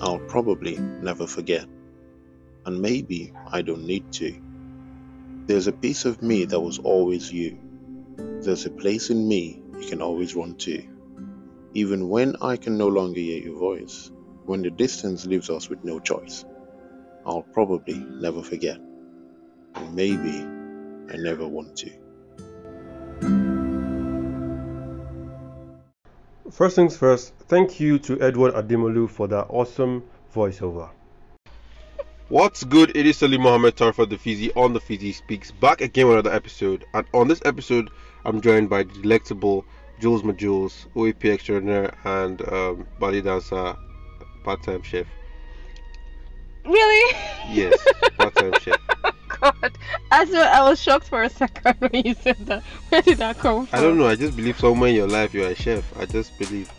I'll probably never forget. And maybe I don't need to. There's a piece of me that was always you. There's a place in me you can always run to. Even when I can no longer hear your voice, when the distance leaves us with no choice, I'll probably never forget. And maybe I never want to. First things first, thank you to Edward Ademolu for that awesome voiceover. What's good? It is Salim Mohammed Tarfa the Fizzy on the Fizzy Speaks back again with another episode. And on this episode, I'm joined by the delectable Joules Majules, OAP extraordinaire, and um, ballet dancer, part time chef. Really? Yes, part time chef. God, I swear I was shocked for a second when you said that. Where did that come from? I don't know. I just believe somewhere in your life you're a chef. I just believe.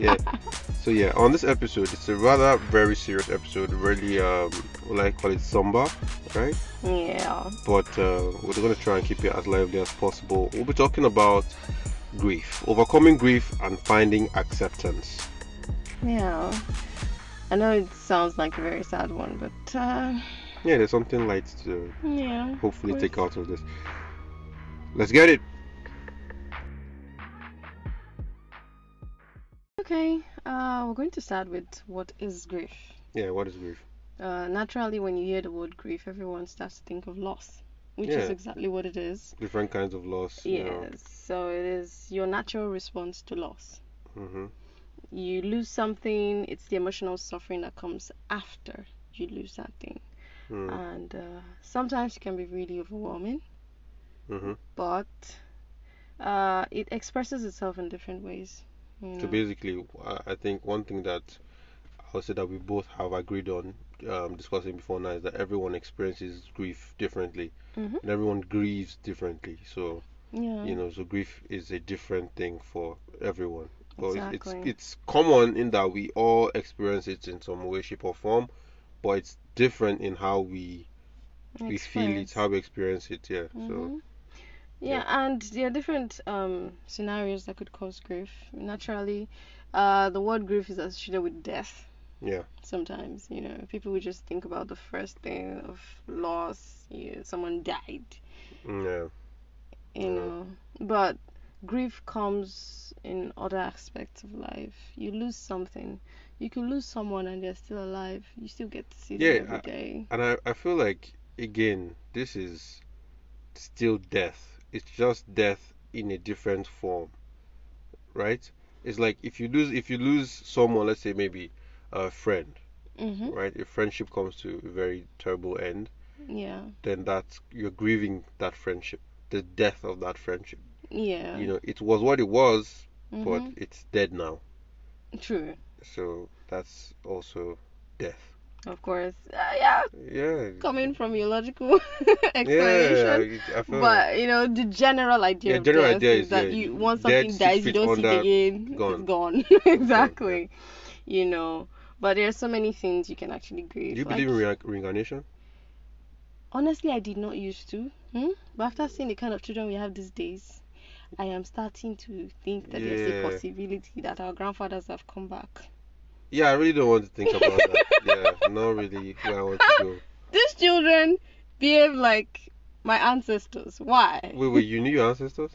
Yeah. so yeah, on this episode, it's a rather very serious episode. Really, um, what I call it somber, right? Yeah. But uh, we're gonna try and keep it as lively as possible. We'll be talking about grief, overcoming grief, and finding acceptance. Yeah. I know it sounds like a very sad one, but uh, Yeah, there's something light to yeah. hopefully take out of this. Let's get it. Okay. Uh, we're going to start with what is grief. Yeah, what is grief? Uh, naturally, when you hear the word grief, everyone starts to think of loss, which is exactly what it is. Different kinds of loss. You know. Yes. So it is your natural response to loss. hmm You lose something, it's the emotional suffering that comes after you lose that thing. Mm. And uh, sometimes it can be really overwhelming, hmm but uh, it expresses itself in different ways. You So basically, I I think one thing that I'll say that we both have agreed on um, discussing before now is that everyone experiences grief differently, Mhm. and everyone grieves differently. So yeah. you know, so grief is a different thing for everyone. It's- Exactly. it's it's common in that we all experience it in some way, shape, or form, but it's different in how we we feel it, how we experience it. Yeah. So Mhm. Yeah, and there are different um, scenarios that could cause grief. Naturally, uh, the word grief is associated with death. yeah. Sometimes, you know, people would just think about the first thing of loss. You know, someone died, Mm, Yeah. you Yeah. know. But grief comes in other aspects of life. You lose something. You could lose someone and they're still alive. You still get to see them Yeah, every I- day. And I, I feel like again, this is still death. It's just death in a different form. Right? It's like if you lose if you lose someone, let's say maybe a friend, Mhm. right? If friendship comes to a very terrible end, Yeah. then that's you're grieving that friendship, the death of that friendship. Yeah. You know, it was what it was, but Mhm. it's dead now. True. So that's also death. Of course. Uh, yeah. Yeah. coming from your logical explanation. Feel But you know the general idea Yeah, of general death idea is is, that yeah, you once something dies, you don't see it again. gone. It's gone. exactly. You know, but there are so many things you can actually grieve. Do you like- believe in re- reincarnation? honestly, I did not used to. Hmm? But after seeing the kind of children we have these days, I am starting to think that there's a possibility that our grandfathers have come back. Yeah, I really don't want to think about that. Yeah, not really where I want to go. These children behave like my ancestors. Why? Wait, wait, you knew your ancestors?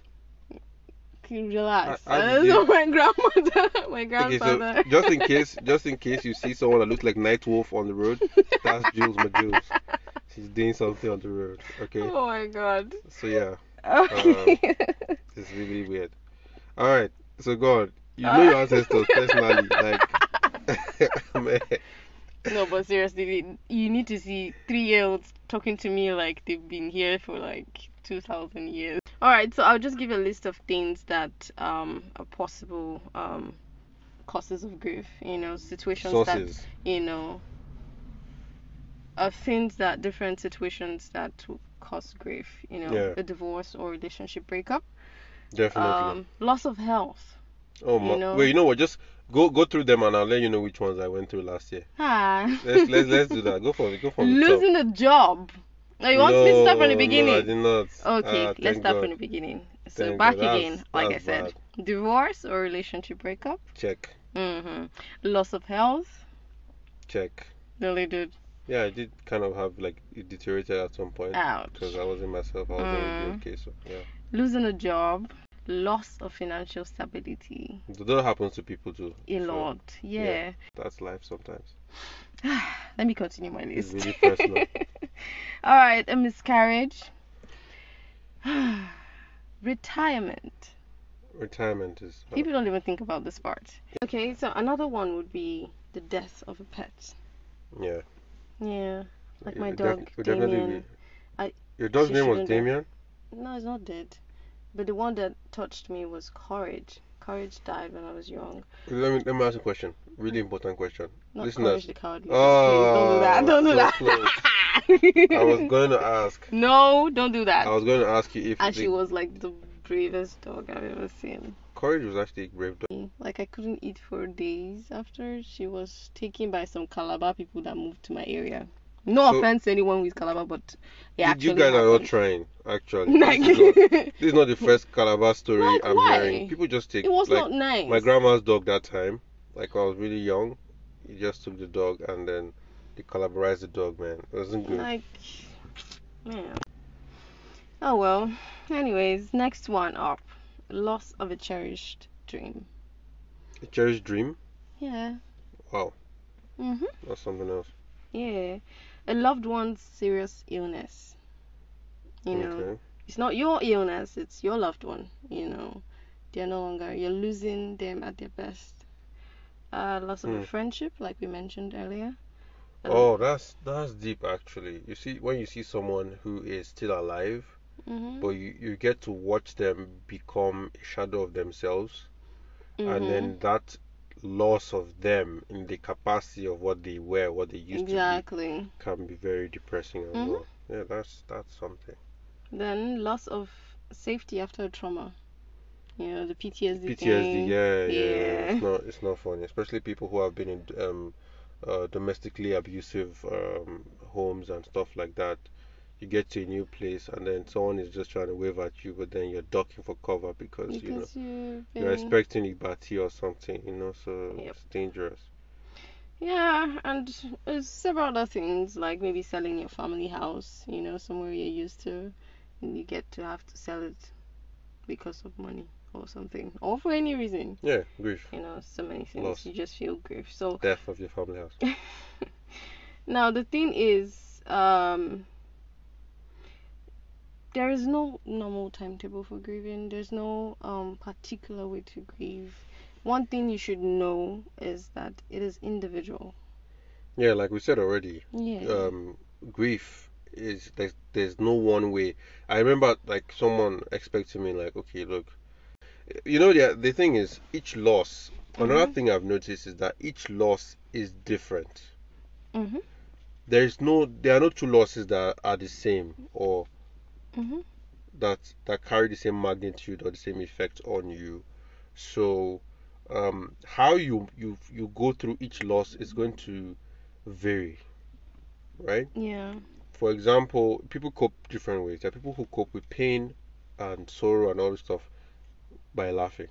You relax? I- I Uh, did- so my grandmother, my grandfather. Okay, so just in case, just in case you see someone that looks like Night Wolf on the road, that's Joules Majules. She's doing something on the road. Okay, Oh my god. so yeah, Okay. it's really weird. All right, so go on. You know your ancestors personally, like. no, but seriously, you need to see three year olds talking to me like they've been here for like 2,000 years. Alright, so I'll just give a list of things that um, are possible um, causes of grief, you know, situations that, you know, of things that different situations that cause grief, you know, Yeah. a divorce or relationship breakup, Definitely. um, loss of health. oh my. you know. Wait, you know what? Just go go through them and I'll let you know which ones I went through last year. Ah. Let's let's let's do that. Go for it. Go the top. Losing a job. Now you want me to start from the No, beginning? No, I did not. Okay, Ah, let's start God. from the beginning. So Thank back God. That's- again, like I that's said, divorce or relationship breakup, Check. hmm loss of health, check. Really did. Yeah, I did kind of have like it deteriorated at some point Ouch. because I wasn't myself. I wasn't in a Mm. good case. So yeah, Losing a job, loss of financial stability. that happens to people too. A So, lot. yeah. Yeah. That's life sometimes. Let me continue my It's list. really personal. All right, a miscarriage. Retirement. Retirement is. uh, People don't even think about this part. Okay, so another one would be the death of a pet. yeah. Yeah. Like my dog, def- Damien. I- Your dog's name was. Damien. No, it's not dead. But the one that touched me was Courage. Courage died when I was young. Let me let me ask a question. Really important question. Not Listeners. Courage the Cowardly. Ah, oh, Please don't do that. Don't do so that. I was going to ask. No, don't do that. I was going to ask you if and the she was like the bravest dog I've ever seen. courage was actually a brave dog. Like I couldn't eat for days after she was taken by some Calabar people that moved to my area. No So- offense to anyone with Calabar, but actually you guys are not trying, actually. Like, This, is not, this is not the first Calabar story Like, I'm why? hearing. People just take it was like not nice. my grandma's dog that time. Like I was really young, he just took the dog and then they collaborized the dog. Man, it wasn't good. Like, man. Oh well. Anyways, next one up. Loss of a cherished dream. A cherished dream. Yeah. Wow, Mhm. that's something else. Yeah. A loved one's serious illness. You know, Okay. it's not your illness, it's your loved one. You know, they're no longer, you're losing them at their best. Uh, loss of Hmm. a friendship, like we mentioned earlier. Um, Oh, that's that's deep actually. You see, when you see someone who is still alive, mhm, but you, you get to watch them become a shadow of themselves, and mhm. then that loss of them in the capacity of what they were, what they used to be, can be very depressing as Mhm. well. Yeah, that's that's something. Then loss of safety after a trauma. You know, the PTSD. PTSD, thing. yeah, yeah, yeah. Yeah. It's not it's not funny, especially people who have been in um, uh, domestically abusive um, homes and stuff like that. You get to a new place and then someone is just trying to wave at you, but then you're ducking for cover because, you know Because you're been- expecting Ibati or something, you know, so Yep. it's dangerous. Yeah, and there's several other things like maybe selling your family house, you know, somewhere you're used to, and you get to have to sell it because of money or something, or for any reason. Yeah, grief, You know, so many things. Loss. You just feel grief. So death of your family house. now the thing is, um, there is no normal timetable for grieving. There's no um particular way to grieve. One thing you should know is that it is individual. Yeah, like we said already, Yeah. um, grief is there's there's no one way. I remember like someone expecting me like, okay, look, you know the the thing is each loss. Another Mhm. thing I've noticed is that each loss is different. mhm. There is no there are no two losses that are the same or Mhm. that that carry the same magnitude or the same effect on you. So um, how you you you go through each loss is going to vary, right? Yeah. For example, people cope different ways. There are people who cope with pain and sorrow and all this stuff by laughing.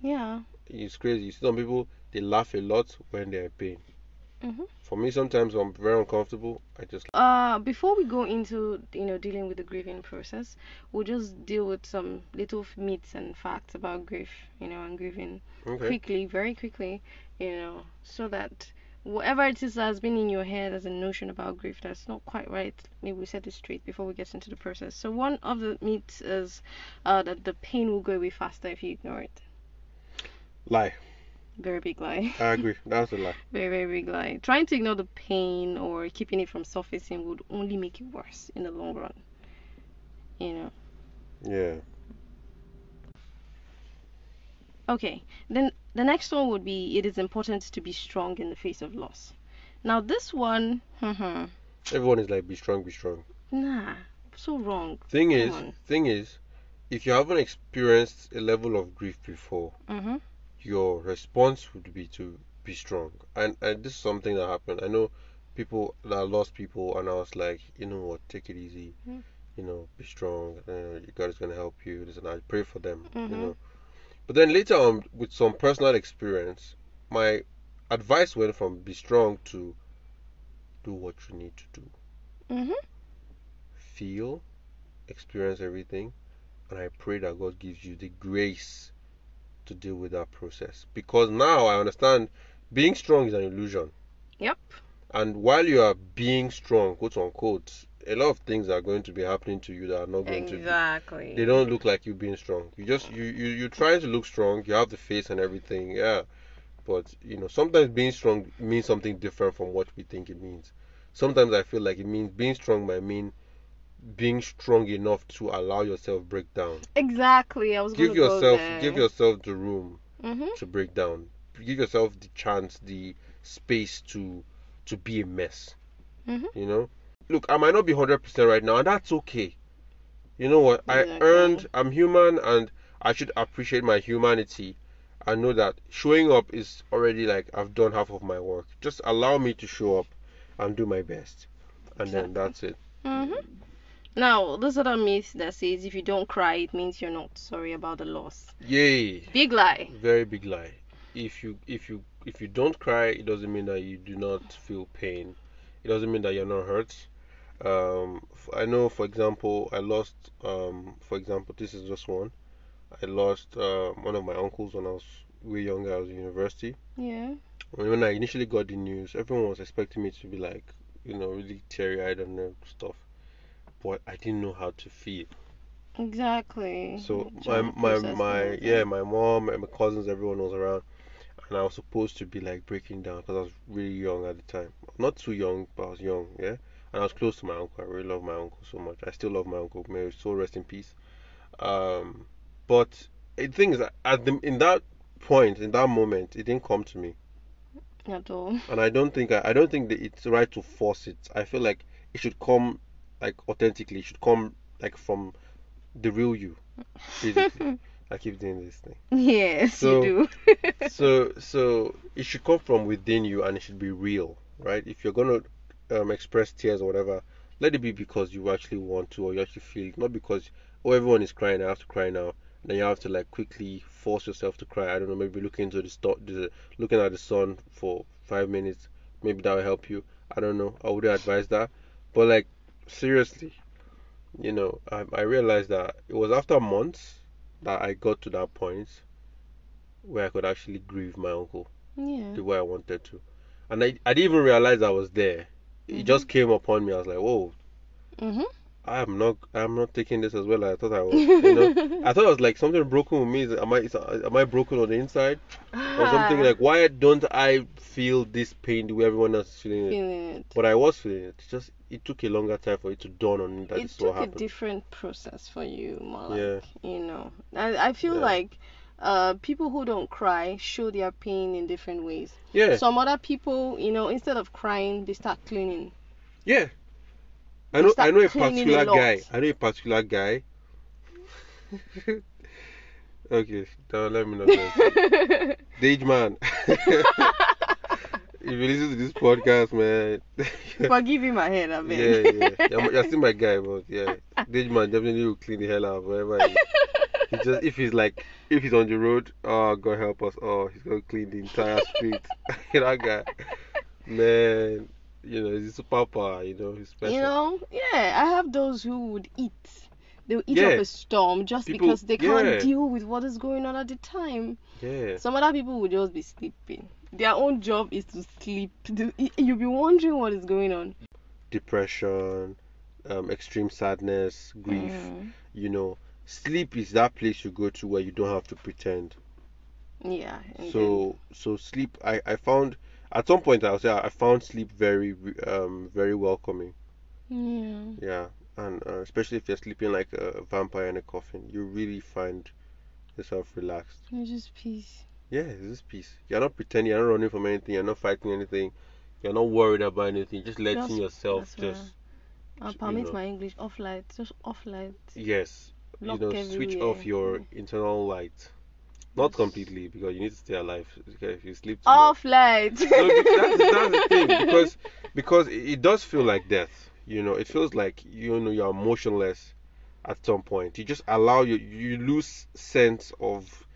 Yeah. It's crazy. You see some people they laugh a lot when they're in pain. Mhm. For me, sometimes I'm very uncomfortable. I just Uh, before we go into you know dealing with the grieving process, we'll just deal with some little myths and facts about grief, you know, and grieving okay. quickly, very quickly, you know, so that whatever it is that has been in your head as a notion about grief that's not quite right, maybe we set it straight before we get into the process. So one of the myths is uh, that the pain will go away faster if you ignore it. Lie. Very big lie. I agree. That's a lie. Very, very big lie. Trying to ignore the pain or keeping it from surfacing would only make it worse in the long run. You know. Yeah. Okay. Then the next one would be it is important to be strong in the face of loss. Now this one, Everyone is like, be strong, be strong. nah, so wrong. Thing Come is, on. thing is, if you haven't experienced a level of grief before, Mm-hmm. Your response would be to be strong. And and this is something that happened. I know people that lost people, and I was like, you know what, take it easy. Mm. You know, be strong. Uh, God is gonna help you. This and I pray for them. You Mhm. know. But then later on, with some personal experience, my advice went from be strong to do what you need to do. Mm-hmm. Feel, experience everything, and I pray that God gives you the grace to deal with that process. Because now I understand being strong is an illusion. Yep. And while you are being strong, quote unquote, a lot of things are going to be happening to you that are not going to be Exactly. they don't look like you being strong. You just you you you're trying to look strong. You have the face and everything, yeah. But you know, sometimes being strong means something different from what we think it means. Sometimes I feel like it means being strong might mean being strong enough to allow yourself break down. Exactly. I was Give yourself there. give yourself the room Mhm. to break down. Give yourself the chance, the space to to be a mess. Mhm. You know, look, I might not be hundred percent right now, and that's okay. You know what? I earned. I'm human, and I should appreciate my humanity. I know that showing up is already like I've done half of my work. Just allow me to show up and do my best, and then that's it. Mhm. Now, there's other myth that says if you don't cry, it means you're not sorry about the loss. Yay! Big lie. Very big lie. If you if you if you don't cry, it doesn't mean that you do not feel pain. It doesn't mean that you're not hurt. Um, I know, for example, I lost. Um, for example, this is just one. I lost uh, one of my uncles when I was way younger. I was in university. Yeah. When, when I initially got the news, everyone was expecting me to be like, you know, really teary-eyed and uh, stuff. But I didn't know how to feel. Exactly. So my my my yeah. my mom and my cousins everyone was around and I was supposed to be like breaking down because I was really young at the time. Not too young but I was young yeah? And I was close to my uncle. I really love my uncle so much. I still love my uncle. May his soul rest in peace. Um but the thing is at the in that point in that moment it didn't come to me. At all. and I don't think I, I don't think that it's right to force it. I feel like it should come like authentically it should come like from the real you basically. I keep doing this thing. Yes, So- you do. so so it should come from within you and it should be real right? If you're gonna um, express tears or whatever let it be because you actually want to or you actually feel it not because oh everyone is crying I have to cry now. Then you have to like quickly force yourself to cry. I don't know maybe looking into the, sto- the looking at the sun for five minutes maybe that will help you. I don't know. I wouldn't advise that. But like seriously you know I, I realized that it was after months that I got to that point where I could actually grieve my uncle yeah. the way I wanted to. And I, I didn't even realize I was there. It just came upon me. I was like, whoa, Mhm. I'm not I'm not taking this as well I thought I was. You know? I thought it was like something broken with me. Is- Am I is, am I broken on the inside or something Ah, like why don't I feel this pain the way everyone else is feeling it? feeling it. But I was feeling it. It's just it took a longer time for it to dawn on me that it this is what took a different process for you, more like Yeah. you know. I I feel Yeah. like uh people who don't cry show their pain in different ways. Yeah, Some other people, you know, instead of crying, they start cleaning. yeah. I know I know a particular guy. I know a particular guy. okay, now let me know. Dage man. if you listen to this podcast, man. Forgive him ahead, I yeah, mean. yeah. You're, you're still my guy, but yeah. Dage man definitely will clean the hell out of whatever. He, he just if he's like if he's on the road, oh God help us, oh he's gonna clean the entire street. that guy, man. You know, he's a superpower. You know, he's special. You know, yeah, I have those who would eat. They'll eat Yeah. up a storm just People- because they can't yeah. deal with what is going on at the time. Yeah. Some other people would just be sleeping. Their own job is to sleep. You'll be wondering what is going on. Depression, um, extreme sadness, grief. Mm, You know, sleep is that place you go to where you don't have to pretend. yeah. So so sleep. I I found at some point I'll say I found sleep very um very welcoming. then- Yeah, and uh, especially if you're sleeping like a vampire in a coffin, you really find yourself relaxed. yeah. It's just peace. Yeah, it's just peace. You're not pretending. You're not running from anything. You're not fighting anything. You're not worried about anything. Just letting Just- yourself just I'll permit know. my English off light. Just off light. yes, Lock you know, switch off your internal light. Not completely because you need to stay alive. Okay, if you sleep too much- Off light. no, that's, that's the thing because because it does feel like death. You know, it feels like you know you're motionless at some point. You just allow you you lose sense of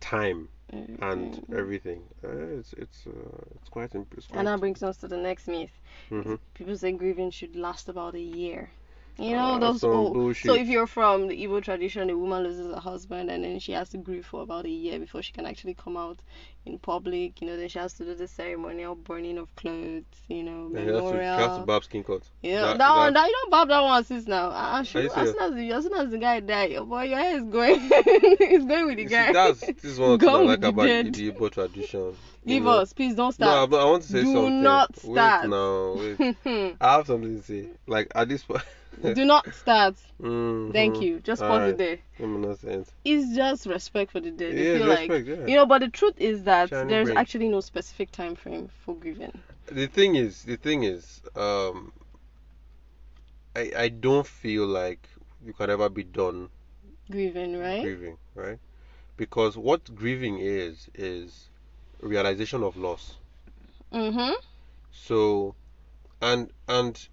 time. and Mhm. everything. Uh, it's it's uh, it's quite imp- it's And that brings us to the next myth. Mhm. People say grieving should last about a year. You Ah, know those some old. So if you're from the Igbo tradition, a woman loses her husband and then she has to grieve for about a year before she can actually come out in public. You know, then she has to do the ceremonial burning of clothes. You know, And he has to, he has to barb skin cut. You know, that, That- one, that- that you don't bob that one since now. Uh, Are sure, as soon as the as soon as the guy died, your boy, your hair is going, it's going with the You see, guy. that's this is one thing I like about dead. the Igbo tradition. Leave know. us, please don't No, start. but I want to say Do something. Do not start. Wait now, wait. I have something to say. Like at this point. Do not start. Mhm. Thank you. Just pause it there. I'm. It's just respect for the dead. Yeah, feel like respect, yeah. you know, but the truth is that Shining there's brain. actually no specific time frame for grieving. The thing is, the thing is, um, I I don't feel like you can ever be done Grieving, right? grieving, right? Because what grieving is is realization of loss. Mhm. So, and and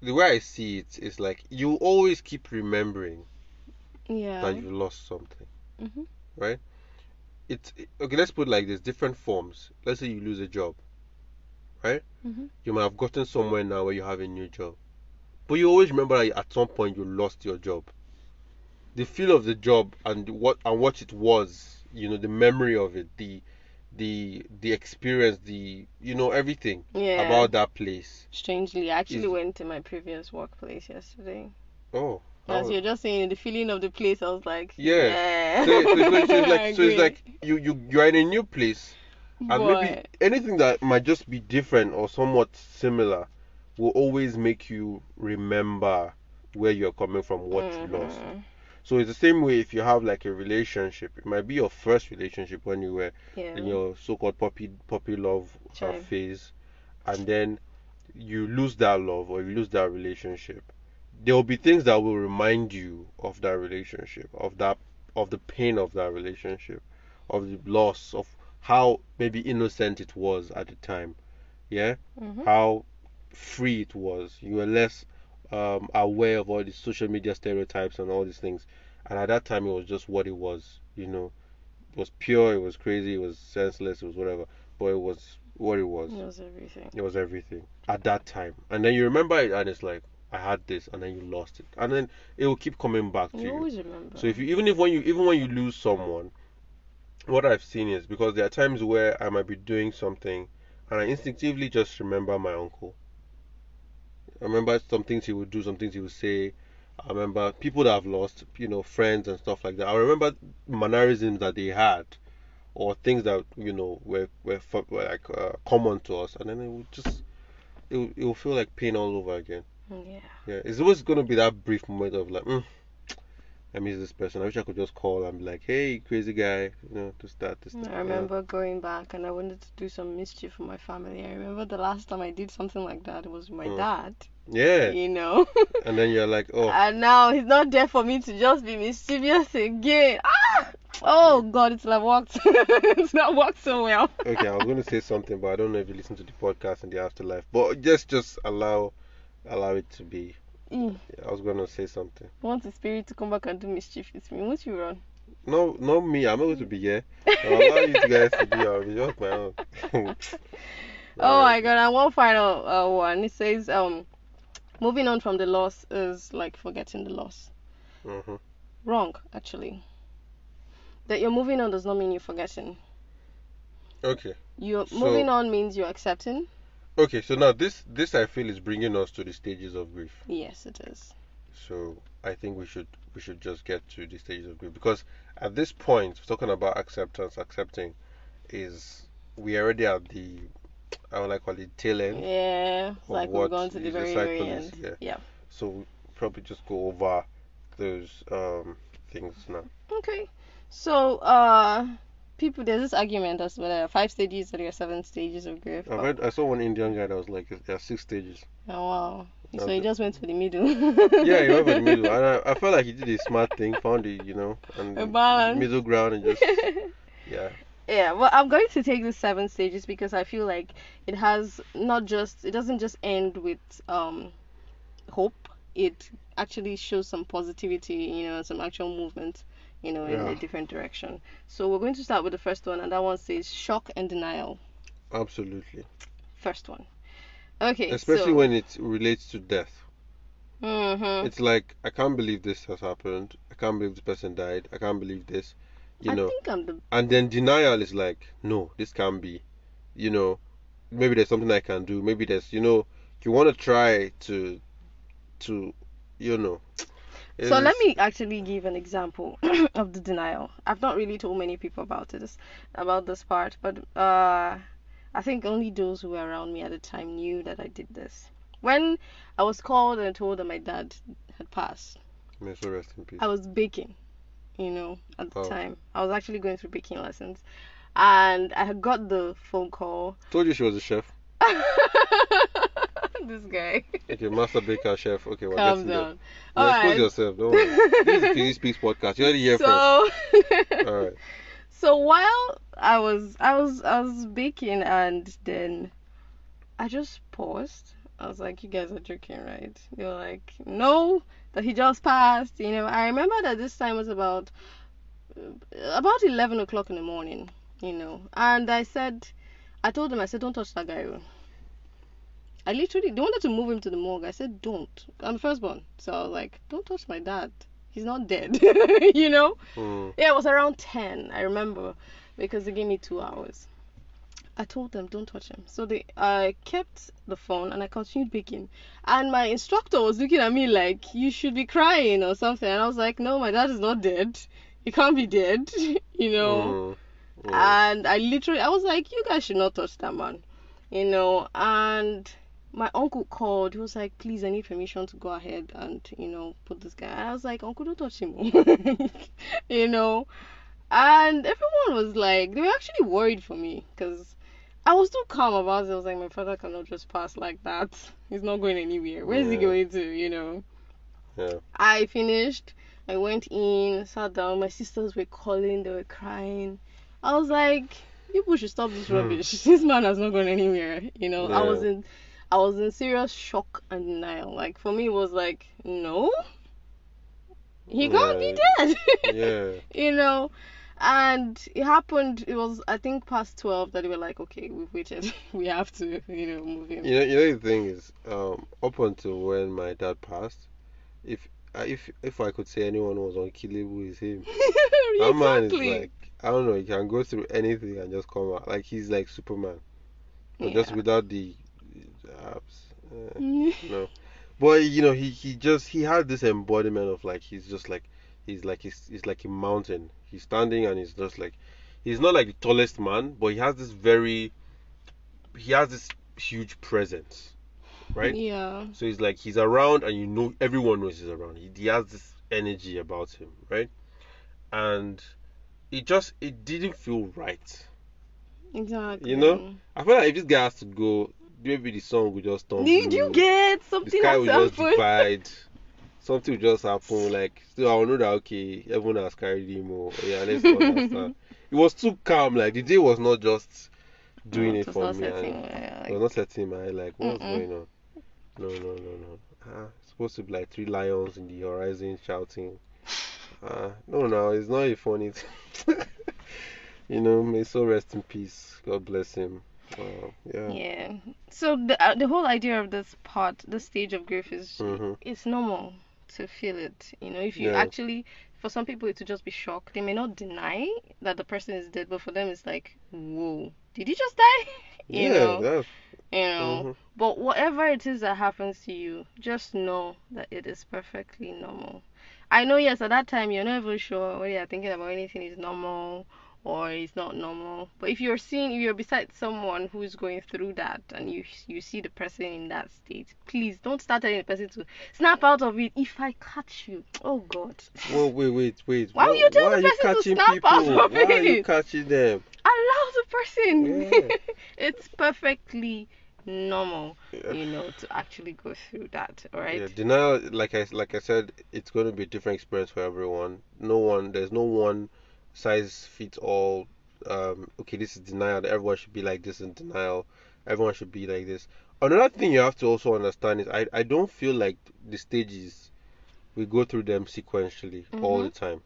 the way I see it is like you always keep remembering Yeah. that you lost something, Mhm. right? It's okay. Let's put it like this: different forms. Let's say you lose a job, right? Mhm. You might have gotten somewhere now where you have a new job, but you always remember that at some point you lost your job. The feel of the job and what and what it was, you know, the memory of it, the the the experience, the you know everything Yeah. about that place. Strangely, I actually is- went to my previous workplace yesterday. Oh, As was- you're just saying, the feeling of the place, I was like, Yeah. yeah. so, so, it's like, so, it's like, so it's like you you you are in a new place and maybe anything that might just be different or somewhat similar will always make you remember where you're coming from, what you lost. Mm-hmm. So it's the same way if you have like a relationship. It might be your first relationship when you were Yeah. in your so-called puppy puppy love uh, phase, and then you lose that love or you lose that relationship. There will be things that will remind you of that relationship, of that of the pain of that relationship, of the loss of how maybe innocent it was at the time. Yeah, Mhm. how free it was. You were less um, aware of all these social media stereotypes and all these things. And at that time, it was just what it was. You know, it was pure. It was crazy. It was senseless. It was whatever. But it was what it was. It was everything. It was everything at that time. And then you remember it, and it's like I had this, and then you lost it, and then it will keep coming back to You you. always remember. So if you even if when you even when you lose someone, what I've seen is because there are times where I might be doing something and I instinctively just remember my uncle. I remember some things he would do, some things he would say. I remember people that I've lost, you know, friends and stuff like that. I remember mannerisms that they had, or things that you know were were, were like uh, common to us, and then it would just it it will feel like pain all over again. yeah. Yeah, it's always gonna be that brief moment of like, mm, I miss this person. I wish I could just call and be like, hey, crazy guy, you know, to start this. I remember going back and I wanted to do some mischief for my family. I remember the last time I did something like that, it was with my Mm. dad, Yeah, you know. and then you're like, oh, And now he's not there for me to just be mischievous again. Ah! Oh God, it's not worked. it's not worked so well. okay, I was gonna say something, but I don't know if you listen to the podcast in the afterlife. But just, just allow, allow it to be. Mm. I was gonna say something. Want the spirit to come back and do mischief with me? Won't you run? No, not me. I'm not going to be here. I'll allow you guys to your just my own. Oh my God! And one final uh, one. It says, um, moving on from the loss is like forgetting the loss. hmm Wrong, actually. That you're moving on does not mean you're forgetting. Okay. You're So- moving on means you're accepting. Okay. So now this, this I feel is bringing us to the stages of grief. Yes, it is. So I think we should we should just get to the stages of grief because at this point, we're talking about acceptance, accepting is we already at the I would like call it tail end. Yeah, it's like we're going to the very, very end. yeah. yeah. So we'll probably just go over those um things now. Okay. So, uh, people, there's this argument as well. There are five stages, or there are seven stages of grief. I've heard, I saw one Indian guy that was like there are six stages. Oh, wow. So he just went for the middle. Yeah, he went for the middle, and I, I felt like he did a smart thing, found the you know and A balance. middle ground and just yeah. Yeah, well, I'm going to take the seven stages because I feel like it has not just it doesn't just end with um hope. It actually shows some positivity, you know, some actual movement. You know, in Yeah. a different direction. So we're going to start with the first one, and that one says shock and denial. Absolutely. First one. Okay. Especially so, when it relates to death. Mhm. It's like I can't believe this has happened. I can't believe this person died. I can't believe this. You I know. think I'm the And then denial is like, no, this can't be. You know, maybe there's something I can do. Maybe there's, you know, you want to try to, to, you know. So let me actually give an example of the denial. I've not really told many people about this about this part, but uh, I think only those who were around me at the time knew that I did this. When I was called and told that my dad had passed, May so rest in peace. I was baking, you know, at the Oh. time. I was actually going through baking lessons, and I had got the phone call. Told you she was a chef. this guy. Okay, master baker, chef. Okay, we're Calm getting there. down. Yeah, expose right. yourself. Don't worry. this is Fizzy Speaks podcast. You're already hear first. So. All right. So while I was I was I was baking and then I just paused. I was like, You guys are joking, right? They were like, No, that he just passed. You know, I remember that this time was about about eleven o'clock in the morning, you know. And I said I told them, I said, Don't touch that guy. Oh. Oh." I literally they wanted to move him to the morgue. I said, Don't. I'm the firstborn. So I was like, Don't touch my dad. He's not dead. you know? Hmm. Yeah, it was around 10, I remember, because they gave me two hours. I told them, don't touch him. So they I kept the phone and I continued baking. And my instructor was looking at me like, you should be crying or something. And I was like, no, my dad is not dead. He can't be dead, you know. Hmm. Hmm. And I literally, I was like, you guys should not touch that man, you know. And my uncle called. He was like, please, I need permission to go ahead and, you know, put this guy. And I was like, uncle, don't touch him, you know. And everyone was like, they were actually worried for me because I was too calm about it. I was like, my father cannot just pass like that. He's not going anywhere. Where's he going to, you know? Yeah. I finished. I went in, sat down. My sisters were calling, they were crying. I was like, people should stop this Hmm. rubbish. This man has not gone anywhere. You know, I Yeah. was in, I was in serious shock and denial. Like for me, it was like, no, he can't be dead. Yeah. you know. And it happened. It was I think past twelve that we were like, okay, we've waited. we have to, you know, move him. You know, you know the thing is, um, up until when my dad passed, if uh, if if I could say anyone was unkillable, is him. exactly. That man is like I don't know. He can go through anything and just come out like he's like Superman, but just without the abs. Uh, no, but you know he he just he had this embodiment of like he's just like he's like he's, he's like a mountain. He's standing and he's just like he's not like the tallest man, but he has this very he has this huge presence, right? Yeah. So he's like he's around, and you know everyone knows he's around. He, he has this energy about him, right? And it just it didn't feel right. Exactly. You know? I feel like if this guy has to go, maybe the song will just turn Did blue. you get something? the sky will just divide. Something will just happen. Like still, I will know that okay, everyone has carried him. Or yeah, let's understand. it was too calm. Like the day was not just doing No, it was for me. setting, and- uh, I was not setting my like what's Mm-mm. going on? No, no, no, no. Ah, it's supposed to be like three lions in the horizon shouting. Ah, no, no, it's not a funny thing. you know, may so rest in peace. God bless him. Yeah. Yeah. So the uh, the whole idea of this part, this stage of grief is Mhm. it's normal to feel it. You know, if you Yeah. actually for some people it will just be shock. They may not deny that the person is dead, but for them it's like, whoa, did he just die? you yeah, know, that's you know. mhm. But whatever it is that happens to you, just know that it is perfectly normal. I know, yes, at that time you're not even sure whether you're thinking about anything is normal or it's not normal. But if you're seeing, if you're beside someone who's going through that and you you see the person in that state, please don't start telling the person to snap out of it. If I catch you, oh God, Whoa, wait, wait, wait. Why would you tell why the are you person to catching snap people? out of Why are you catching them? allow the person. Yeah. it's perfectly normal, you know, to actually go through that. All right. Yeah, denial, like I like I said, it's going to be a different experience for everyone. No one, there's no one size fits all. Um, okay, this is denial. Everyone should be like this in denial. Everyone should be like this. Another thing you have to also understand is I I don't feel like the stages we go through them sequentially all Mhm. the time.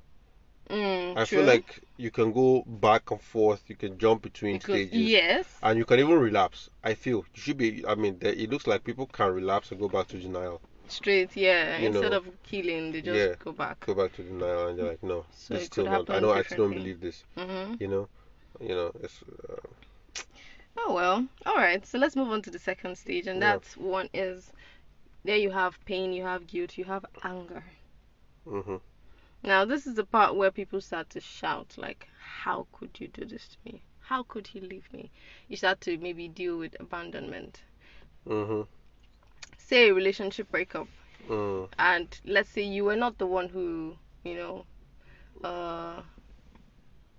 Mm, I true. feel like you can go back and forth, you can jump between because stages, yes, and you can even relapse. I feel you should be. I mean, it looks like people can relapse and go back to denial, straight, yeah. You Instead know. of killing, they just Yeah. go back. go back to the denial, and they're like, no, So this still not. I know, I still don't believe this. hmm You know, you know, it's. Uh, Oh well. All right. So let's move on to the second stage, and Yeah. that's one is there you have pain, you have guilt, you have anger. hmm Now this is the part where people start to shout like, "How could you do this to me? How could he leave me?" You start to maybe deal with abandonment. hmm Say a relationship breakup, Mm. and let's say you were not the one who, you know, uh,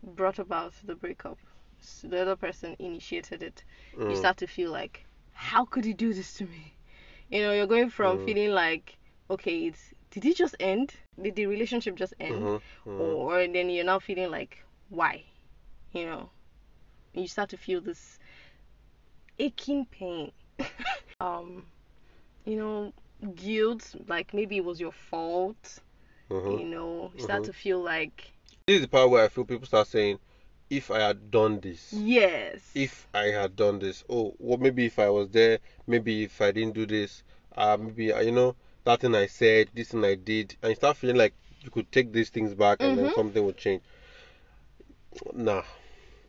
brought about the breakup. So the other person initiated it. you Mm. start to feel like, how could he do this to me? You know, you're going from Mm. feeling like, okay, it's did it just end? Did the relationship just end? Mhm, mhm. Or then you're now feeling like, why? You know, you start to feel this aching pain. um, you know, guilt, like maybe it was your fault. Mhm. You know, you start Mhm. to feel like, This is the part where I feel people start saying, if I had done this, yes, if I had done this, oh, well, maybe if I was there, maybe if I didn't do this, uh, maybe, uh, you know, that thing I said, this thing I did, and you start feeling like you could take these things back and then Mhm. something would change. Nah.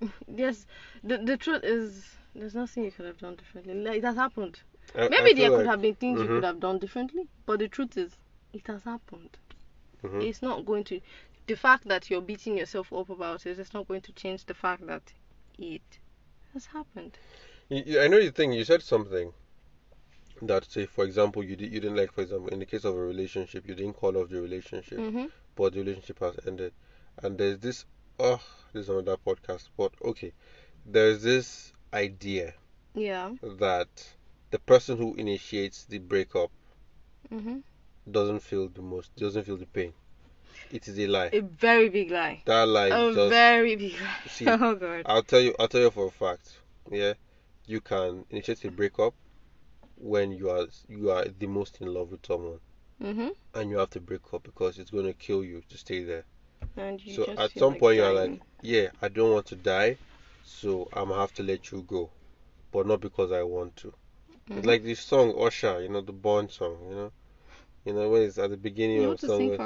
yes. The the truth is, there's nothing you could have done differently. Like that happened. I- I Maybe there could like- have been things you Mhm. could have done differently, but the truth is, it has happened. Mhm. It's not going to. The fact that you're beating yourself up about it is not going to change the fact that it has happened. You- you- I know you think you said something that say, for example, you did, you didn't like, for example, in the case of a relationship, you didn't call off the relationship, Mhm. but the relationship has ended, and there's this, oh, this is another podcast, but okay, there's this idea Yeah. that the person who initiates the breakup Mhm. doesn't feel the most, doesn't feel the pain. It is a lie. A very big lie. That lie A just. very big lie. See, oh god. I'll tell you. I'll tell you for a fact. Yeah, you can initiate a breakup when you are you are the most in love with someone, Mhm. and you have to break up because it's going to kill you to stay there. And you so at some like point you're like, yeah, I don't want to die, so I'm gonna have to let you go, but not because I want to. It's Mhm. like this song Osha, you know, the Bond song, you know, you know when it's at the beginning You of the song. with-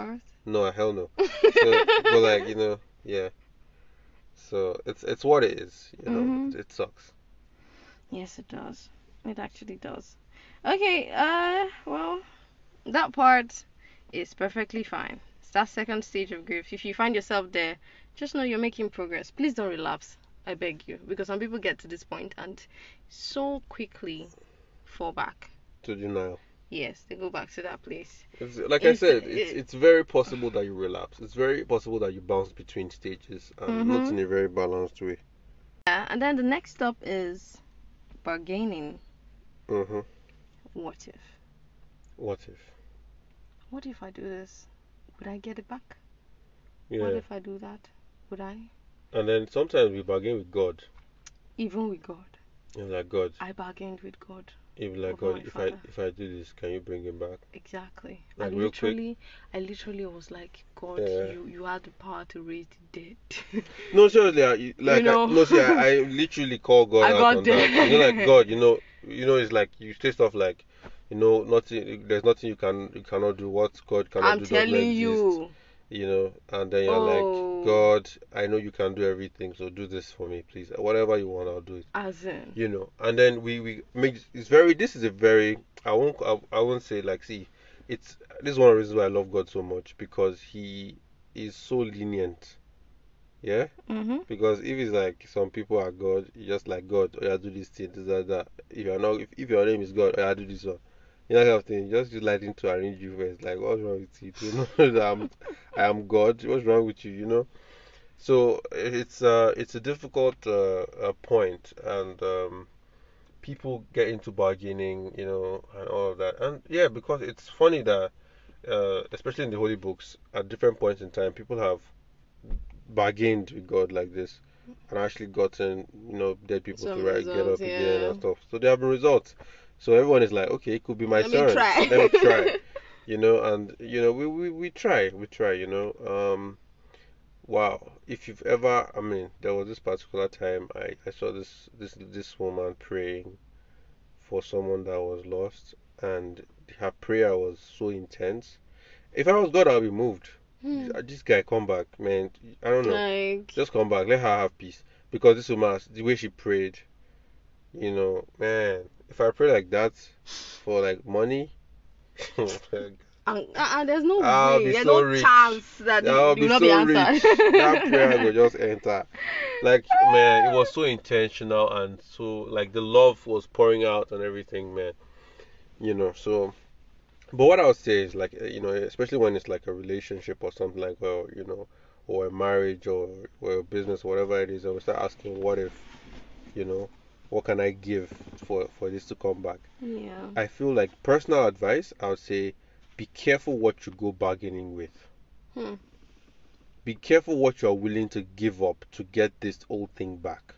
no, hell no. So, but like you know, yeah. So it's it's what it is, you know. Mhm. It, it sucks. Yes, it does. It actually does. Okay, uh, well, that part is perfectly fine. It's that second stage of grief. If you find yourself there, just know you're making progress. Please don't relapse. I beg you. Because some people get to this point and so quickly fall back. To denial. Yes, they go back to that place. It's, like I said, it's it's very possible that you relapse. It's very possible that you bounce between stages and not Mhm. in a very balanced way. Yeah, and then the next stop is bargaining. hmm What if? What if? What if I do this? Would I get it back? Yeah. What if I do that? Would I? And then sometimes we bargain with God. Even with God. You're like God. I bargained with God. You'll like God. If I if I do this, can you bring him back? Exactly. Like, I literally, I literally was like, God, Yeah. you you had the power to raise the dead. No, seriously, I, you- like know. I, no, see, I, I literally call God I out got that. You know, like God, you know, you know, it's like you say stuff like, you know, nothing. There's nothing you can you cannot do. What God cannot I'm do not telling exist. You. you know, and then you're Oh. like, God, I know you can do everything, so do this for me, please. Whatever you want, I'll do it. As in. You know, and then we we make it's very. This is a very. I won't. I, I won't say like. See, it's this is one of the reasons why I love God so much because He is so lenient. Yeah, Mhm. because if it's like some people are God, you just like God, oh yeah, do this thing, this that, that. If you're not, if, if your name is God, oh yeah, do this one. You know, kind of thing. Just use lighting to arrange you first. Like, what's wrong with you? You know that I'm, I am God? What's wrong with you? You know. So it's uh it's a difficult uh, uh point, and um, people get into bargaining, you know, and all of that. And yeah, because it's funny that, uh, especially in the holy books, at different points in time, people have bargained with God like this, and actually gotten you know dead people Some to right, get up again and stuff. So there have been results. So everyone is like, okay, it could be my Let me turn. try. Let me try. you know, and you know, we, we, we try, we try, you know. Um, wow, if you've ever, I mean, there was this particular time I, I saw this this this woman praying for someone that was lost, and her prayer was so intense. If I was God, I'll be moved. Hmm. This guy come back, man. I don't know. Like, Just come back. Let her have peace. Because this woman, the way she prayed, you know, man. If I pray like that for like money, uh, uh, there's no I'll way, there's so no rich. chance that I'll will be not so be rich. that prayer will just enter. Like man, it was so intentional and so like the love was pouring out and everything, man. You know, so. But what I would say is like you know, especially when it's like a relationship or something like well, you know, or a marriage or or a business, whatever it is, I would start asking, what if, you know, what can I give for for this to come back? yeah. I feel like personal advice, I would say be careful what you go bargaining with. Hmm. Be careful what you are willing to give up to get this old thing back.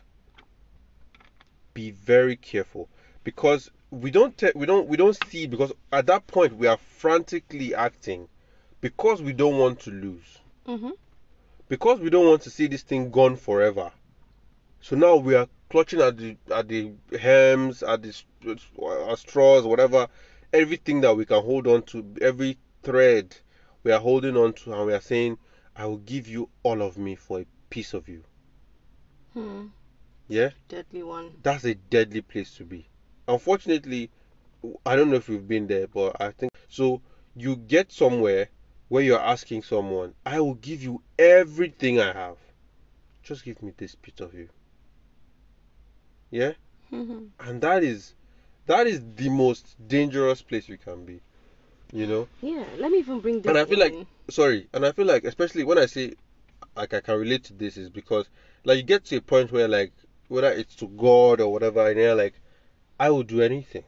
Be very careful because we don't te- we don't we don't see because at that point we are frantically acting because we don't want to lose. Mhm. Because we don't want to see this thing gone forever. So now we are clutching at the at the hems, at the s- uh, straws, whatever, everything that we can hold on to, every thread we are holding on to, and we are saying, "I will give you all of me for a piece of you." Hmm. Yeah, Deadly one. that's a deadly place to be. Unfortunately, I don't know if you've been there, but I think so. You get somewhere where you're asking someone, "I will give you everything I have. Just give me this bit of you." Yeah. Mhm. and that is that is the most dangerous place you can be you know Yeah. Let me even bring this. And I feel like- sorry and i feel like especially when i say like i can relate to this is because like you get to a point where like whether it's to god or whatever and you're like i will do anything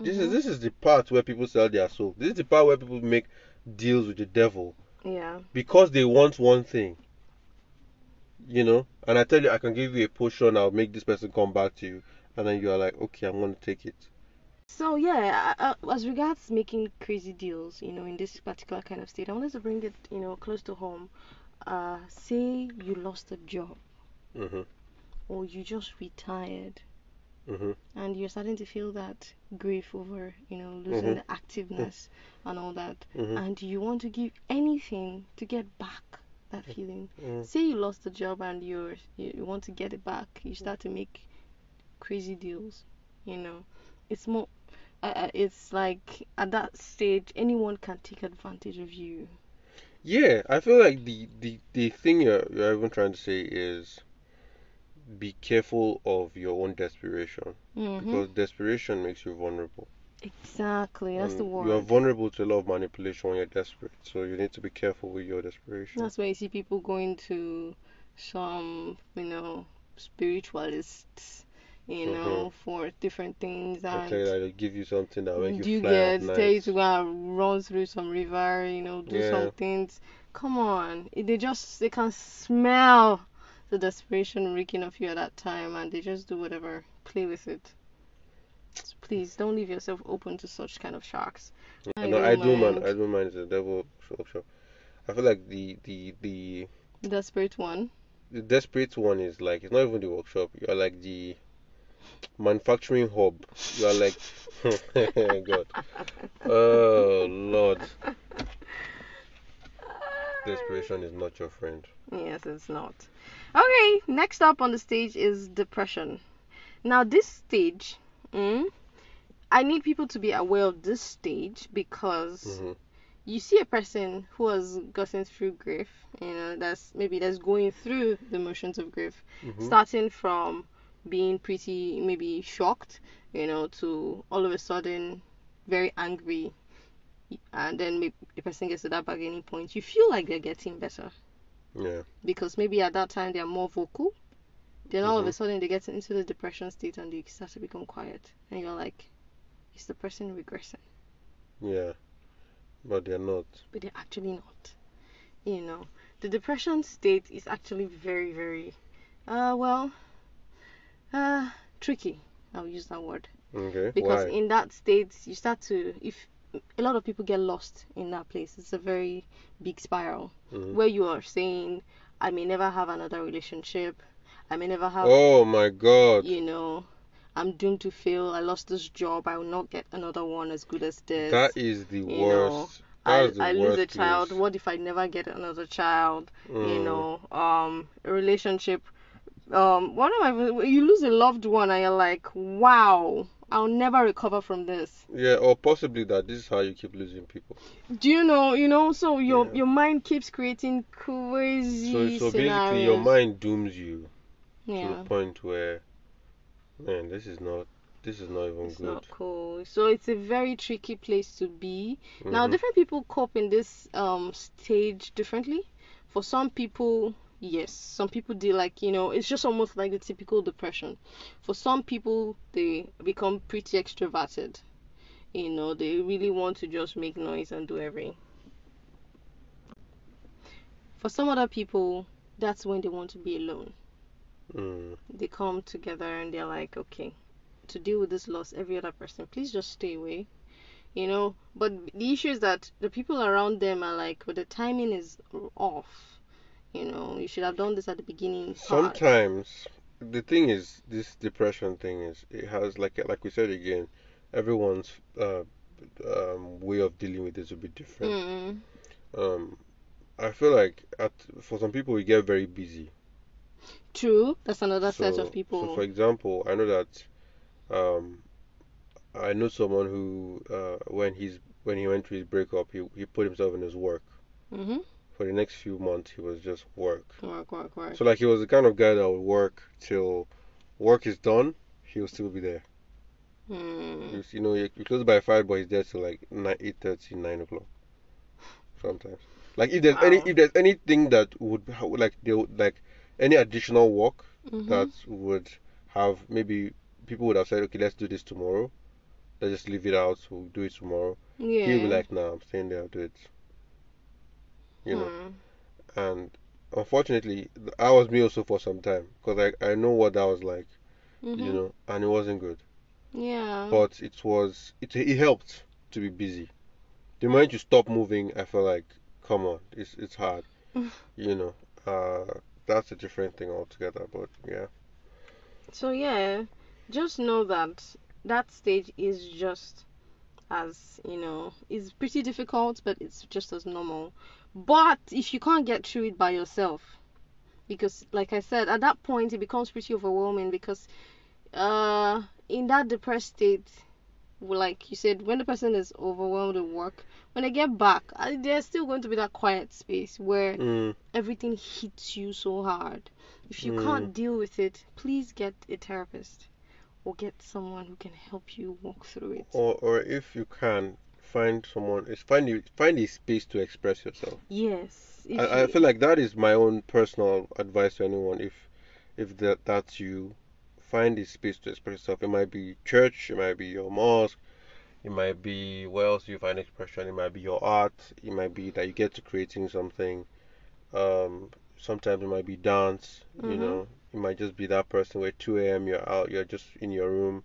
this is Mhm. this is the part where people sell their soul this is the part where people make deals with the devil Yeah. because they want one thing you know? And i tell you i can give you a potion i'll make this person come back to you. And then you are like okay i'm going to take it. So yeah, uh, uh, as regards making crazy deals, you know, in this particular kind of state, I wanted to bring it, you know, close to home. Uh, say you lost a job. Mhm or you just retired. Mhm and you're starting to feel that grief over, you know, losing Mhm. the activeness and all that, mhm and you want to give anything to get back that feeling. Say you lost the job and you're you, you want to get it back, you start to make crazy deals. You know, it's more. Uh, uh, it's like at that stage, anyone can take advantage of you. Yeah, I feel like the the the thing you're you're even trying to say is be careful of your own desperation hmm because desperation makes you vulnerable. Exactly, that's the word. You are vulnerable to a lot of manipulation when you're desperate, so you need to be careful with your desperation. That's why you see people going to some, you know, spiritualists, you Mhm. know, for different things and Okay, like they give you something that make you you get tell you to go and run through some river, you know, do Yeah. some things. Come on, they just they can smell the desperation reeking of you at that time, and they just do whatever, play with it. Please don't leave yourself open to such kind of sharks. I know, I don't mind. I do mind. It's a devil workshop. I feel like the the the The desperate one. the desperate one is like it's not even the workshop. You are like the manufacturing hub. You are like God. Oh Lord. Desperation is not your friend. Yes, it's not. Okay, next up on the stage is depression. Now, this stage, mm, I need people to be aware of this stage because Mhm. you see a person who has gotten through grief, you know, that's maybe that's going through the motions of grief, Mhm. starting from being pretty maybe shocked, you know, to all of a sudden very angry, and then maybe the person gets to that bargaining point. You feel like they're getting better Yeah. because maybe at that time they're more vocal. Then all of a Mhm. sudden they get into the depression state and they start to become quiet, and you're like, is the person regressing? Yeah. But they're not. But they're actually not. You know, the depression state is actually very, very, uh, well, uh, tricky. I'll use that word Okay. because Why? in that state you start to if a lot of people get lost in that place. It's a very big spiral Mhm. where you are saying, I may never have another relationship. I may never have, Oh my God. you know, I'm doomed to fail. I lost this job. I will not get another one as good as this. That is the you worst. know, I, the I lose a child. place. What if I never get another child? You Mm. know, um, a relationship. Um, one of my you lose a loved one and you're like, wow, I'll never recover from this. Yeah, or possibly that this is how you keep losing people. Do you know? You know, so your Yeah. your mind keeps creating crazy So, so basically, your mind dooms you to the point where, man, this is not, this is not even it's good. not cool. So it's a very tricky place to be. Now, Mhm. different people cope in this um stage differently. For some people, yes, some people do like you know, it's just almost like the typical depression. For some people, they become pretty extroverted. You know, they really want to just make noise and do everything. For some other people, that's when they want to be alone. Mm. They come together and they're like, okay, to deal with this loss, every other person, please just stay away. You know, but the issue is that the people around them are like, but the timing is off. You know, you should have done this at the beginning. part." Sometimes the thing is, this depression thing is, it has like like we said again, everyone's uh, um, way of dealing with this will be different. Mm, Um, I feel like at for some people we get very busy. True. That's another set of people. so for example, I know that um, I know someone who uh, when he's when he went through his breakup, he he put himself in his work. hmm For the next few months, he was just work. Work, work, work. So like he was the kind of guy that would work till work is done, he'll still be there. Mm. He's- You know, you you close by five, but he's there till like nine, eight thirty, nine o'clock. Sometimes, like if there's any if there's anything that would like they would like any additional work Mhm. that would have maybe people would have said, okay, let's do this tomorrow. Let's just leave it out. We'll do it tomorrow. yeah. He'll be like, nah, I'm staying there. I'll do it. You know, Hmm. and unfortunately, I was me also for some time because I I know what that was like. Mhm. You know, and it wasn't good. Yeah. But it was it it helped to be busy. The moment you stop moving, I feel like, come on, it's it's hard. you know, uh, that's a different thing altogether. But yeah. So yeah, just know that that stage is just as you know is pretty difficult, but it's just as normal. But if you can't get through it by yourself, because like I said, at that point it becomes pretty overwhelming because uh in that depressed state, like you said, when the person is overwhelmed with work, when they get back, uh, there's still going to be that quiet space where Mm, everything hits you so hard. If you Mm. can't deal with it, please get a therapist or get someone who can help you walk through it. or or if you can find someone, find you find a space to express yourself. Yes. I, I feel like that is my own personal advice to anyone. If if that that's you, find this space to express yourself. It might be church, it might be your mosque, it might be where else you find expression. It might be your art. It might be that you get to creating something. Um, sometimes it might be dance. You Mhm. know, it might just be that person where 2 a.m. you're out, you're just in your room.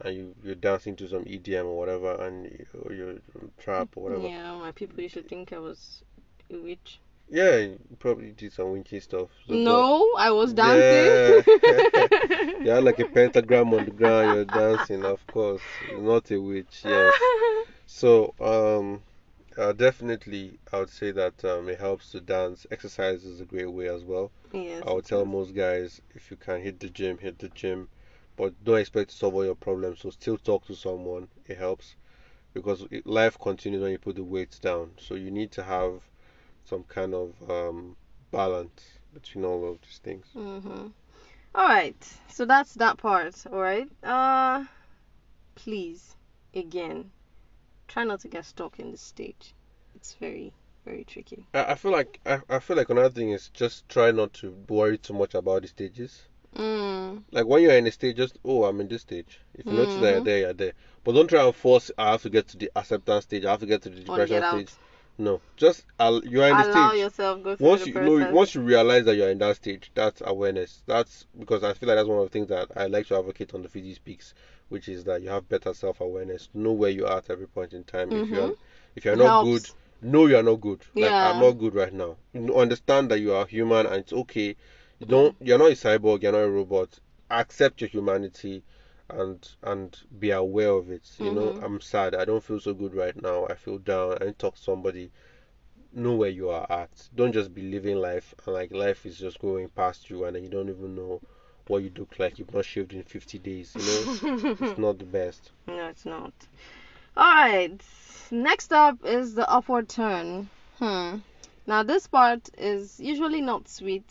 And you, you're dancing to some EDM or whatever, and you, or you're trap or whatever. Yeah, my people used to think I was a witch. Yeah, you probably did some winky stuff. So No, I was Yeah. dancing. You had like a pentagram on the ground, you're dancing, of course. You're not a witch, yes. So, um, uh, definitely, I would say that um, it helps to dance. Exercise is a great way as well. yes. I would tell most guys if you can hit the gym, hit the gym, but don't expect to solve all your problems. So, still talk to someone. It helps because life continues when you put the weights down. So, you need to have some kind of um, balance between all of these things. Mm-hmm. All right. So that's that part. All right. Uh, please, again, try not to get stuck in this stage. It's very, very tricky. I, I feel like I, I feel like another thing is just try not to worry too much about the stages. Mm. Like when you're in a stage, just oh I'm in this stage. If you notice that you're Mhm. there, you're there. But don't try and force. I have to get to the acceptance stage. I have to get to the depression stage. out. No, just al- you are in the Allow stage. yourself go through once the you process. know, once you realize that you're in that stage, that's awareness. That's because I feel like that's one of the things that I like to advocate on the Fizzy Speaks, which is that you have better self-awareness, know where you are at every point in time. If you're Mhm. if you're not Helps. good, know you're not good. Like Yeah. I'm not good right now. You understand that you are human and it's okay. You don't. You're not a cyborg. You're not a robot. Accept your humanity, and and be aware of it. You know, Mhm. I'm sad. I don't feel so good right now. I feel down. To talk to somebody. Know where you are at. Don't just be living life and like life is just going past you and then you don't even know what you look like. You've not shaved in 50 days. You know, it's not the best. No, it's not. Alright. Next up is the upward turn. Hmm. Now this part is usually not sweet,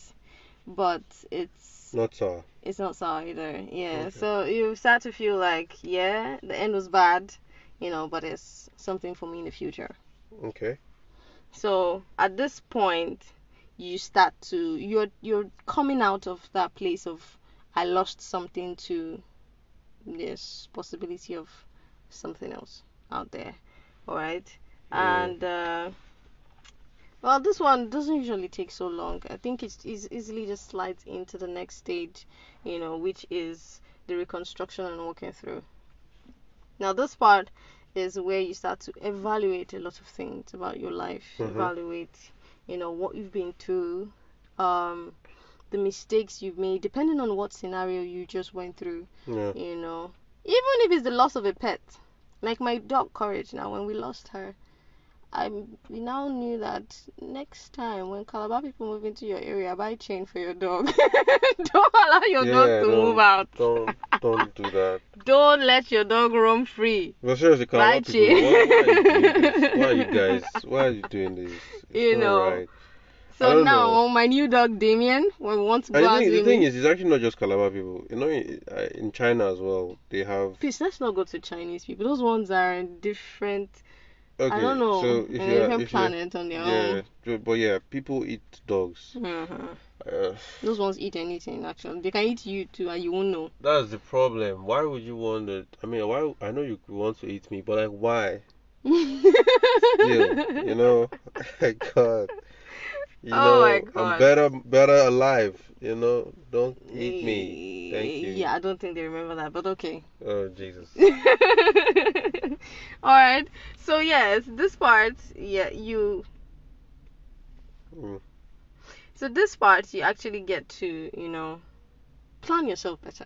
but it's Not so. it's not sour either. Yeah. Okay. So you start to feel like, yeah, the end was bad, you know, but it's something for me in the future. Okay. So at this point, you start to you're you're coming out of that place of I lost something to this possibility of something else out there. All right, Yeah. and uh, well, this one doesn't usually take so long. I think it's, it's easily just slides into the next stage, you know, which is the reconstruction and walking through. Now, this part is where you start to evaluate a lot of things about your life, Mhm. evaluate, you know, what you've been through, um, the mistakes you've made, depending on what scenario you just went through, Yeah. you know, even if it's the loss of a pet, like my dog Courage. Now, when we lost her, I we now knew that next time when Calabar people move into your area, buy chain for your dog. don't allow your Yeah, dog to move out. Don't don't do that. Don't let your dog roam free. But seriously, come Bye, people. Why, why, are you why are you guys? Why are you doing this? It's You know, right. So now know. my new dog Damien, when we want to go out thing, the thing is, it's actually not just Calabar people. You know, in, uh, China as well, they have. please let's not go to Chinese people. Those ones are different. Okay, I don't know. so if different if you're, planet on their yeah, own. but yeah, people eat dogs. Uh, Those ones eat anything actually. They can eat you too, and you won't know. that's the problem. Why would you want it? I mean, why? I know you want to eat me, but like, why? Still, you know, God. You Oh know, my God. I'm better, better alive. You know, don't eat me. Thank you. Yeah, I don't think they remember that, but okay. Oh Jesus. All right. So yes, this part, yeah, you. Mm. So this part, you actually get to, you know, plan yourself better.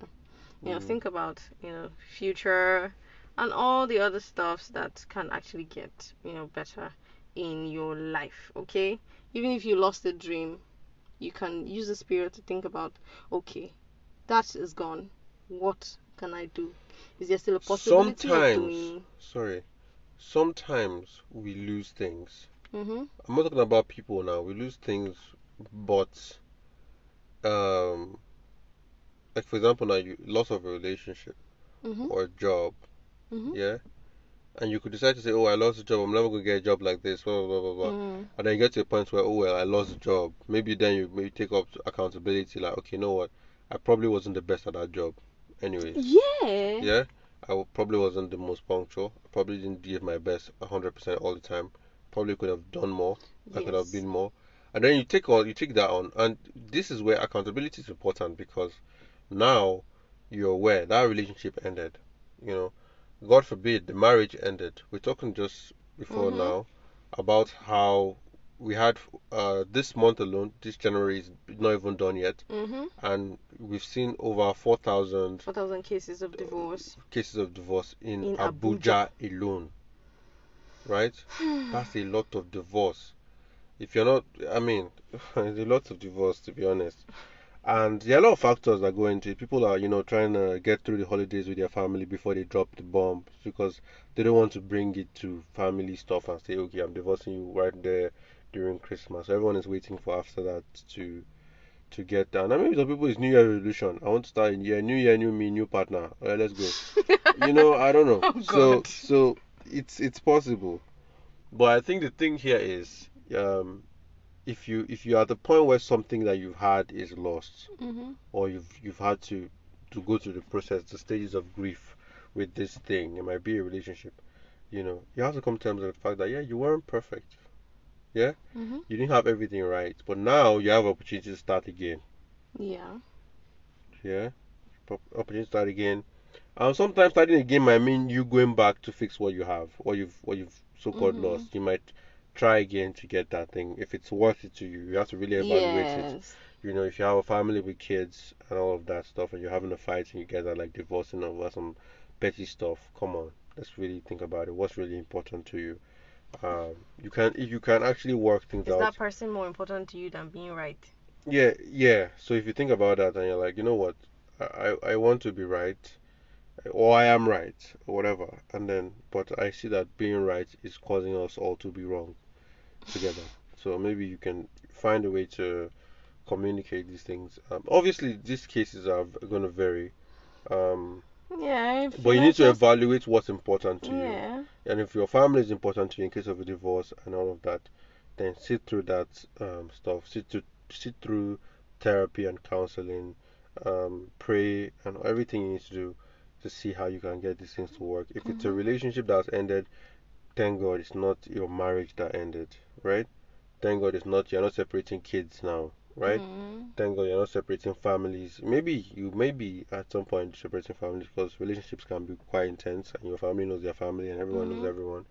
You know, Mhm. think about, you know, future and all the other stuffs that can actually get, you know, better in your life. Okay. Even if you lost a dream, you can use the spirit to think about, okay, that is gone. What can I do? Is there still a possibility of Sometimes, doing? sorry, sometimes we lose things. Mhm. I'm not talking about people now. We lose things, but um, like for example, now you loss of a relationship Mhm. or a job, Mhm. yeah, and you could decide to say, oh, I lost a job. I'm never gonna get a job like this. Blah blah blah blah. blah. Mhm. And then you get to a point where, oh well, I lost a job. Maybe then you maybe take up accountability, like, okay, you know what? I probably wasn't the best at that job, anyways. Yeah. Yeah, I probably wasn't the most punctual. I probably didn't give my best 100% all the time. Probably could have done more. Yes. I could have been more. And then you take all you take that on, and this is where accountability is important because now you're aware that relationship ended. You know, God forbid the marriage ended. We're talking just before Mhm. now about how we had uh, this month alone. This January is not even done yet, Mhm. and we've seen over 4,000 Four thousand cases of divorce. cases of divorce in, In Abuja, alone. Right? That's a lot of divorce. If you're not, I mean, there's a lot of divorce to be honest. And there are a lot of factors that go into it. People are, you know, trying to get through the holidays with their family before they drop the bomb because they don't want to bring it to family stuff and say, okay, I'm divorcing you right there during Christmas. So everyone is waiting for after that to to get down. I mean, some people it's New Year resolution. I want to start a year, new year, new me, new partner. All right, let's go. you know, I don't know. Oh, so God. so it's it's possible, but I think the thing here is, um, if you if you are at the point where something that you've had is lost, Mhm. or you've you've had to to go through the process, the stages of grief with this thing, it might be a relationship. You know, you have to come to terms with the fact that yeah, you weren't perfect. Yeah, Mm-hmm. you didn't have everything right, but now you have opportunity to start again. Yeah. Yeah, Op- opportunity to start again. And sometimes starting again might mean you going back to fix what you have, what you've what you've so-called Mhm. lost. You might try again to get that thing if it's worth it to you. You have to really evaluate it. You know, if you have a family with kids and all of that stuff, and you're having a fight and you guys are like divorcing over some petty stuff, come on, let's really think about it. What's really important to you? Um, you can if you can actually work things out. Is that person more important to you than being right? Yeah, yeah. So if you think about that and you're like, you know what, I, I I want to be right, or I am right, or whatever, and then, but I see that being right is causing us all to be wrong together. So maybe you can find a way to communicate these things. Um, obviously, these cases are going to vary, um, Yeah. but you need to just- evaluate what's important to you. Yeah. And if your family is important to you in case of a divorce and all of that, then sit through that um, stuff. Sit to sit through therapy and counseling, um, pray and everything you need to do to see how you can get these things to work. If it's a Mhm. relationship that's ended, thank God it's not your marriage that ended, right? Thank God it's not you're not separating kids now, right? Mhm. Thank God you're not separating families. Maybe you may be at some point separating families because relationships can be quite intense and your family knows their family and everyone knows Mhm. everyone.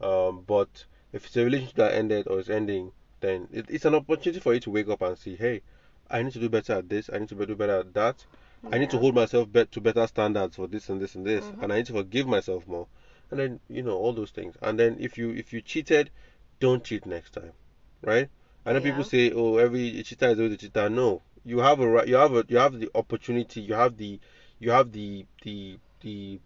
Um, but if it's a relationship that ended or is ending, then it, it's an opportunity for you to wake up and see, hey, I need to do better at this. I need to do better at that. I need to hold myself bet to better standards for this and this and this, Mhm. and I need to forgive myself more. And then you know all those things. And then if you if you cheated, don't cheat next time, right? I know people say, oh, every cheater is always a cheater. No, you have a right. You have a you have the opportunity. You have the you have the the the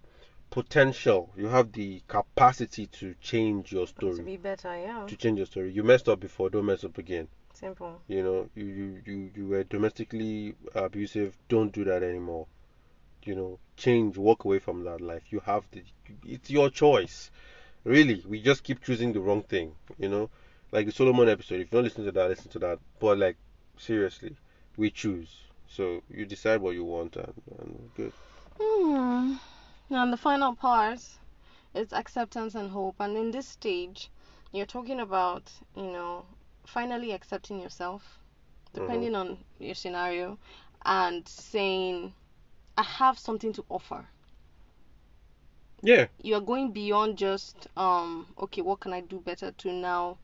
potential. You have the capacity to change your story. To be better, yeah. To change your story. You messed up before. Don't mess up again. Simple. You know, you, you, you, you were domestically abusive. Don't do that anymore. You know, change, walk away from that life. You have to, it's your choice. Really, we just keep choosing the wrong thing. You know, like the Solomon episode. If you don't listen to that, listen to that. But like, seriously, we choose. So you decide what you want, and, and good. Hmm. Now, the final part is acceptance and hope. And in this stage, you're talking about, you know, finally accepting yourself, depending on your scenario, and saying, I have something to offer. Yeah, You're going beyond just, um, okay, what can I do better to now?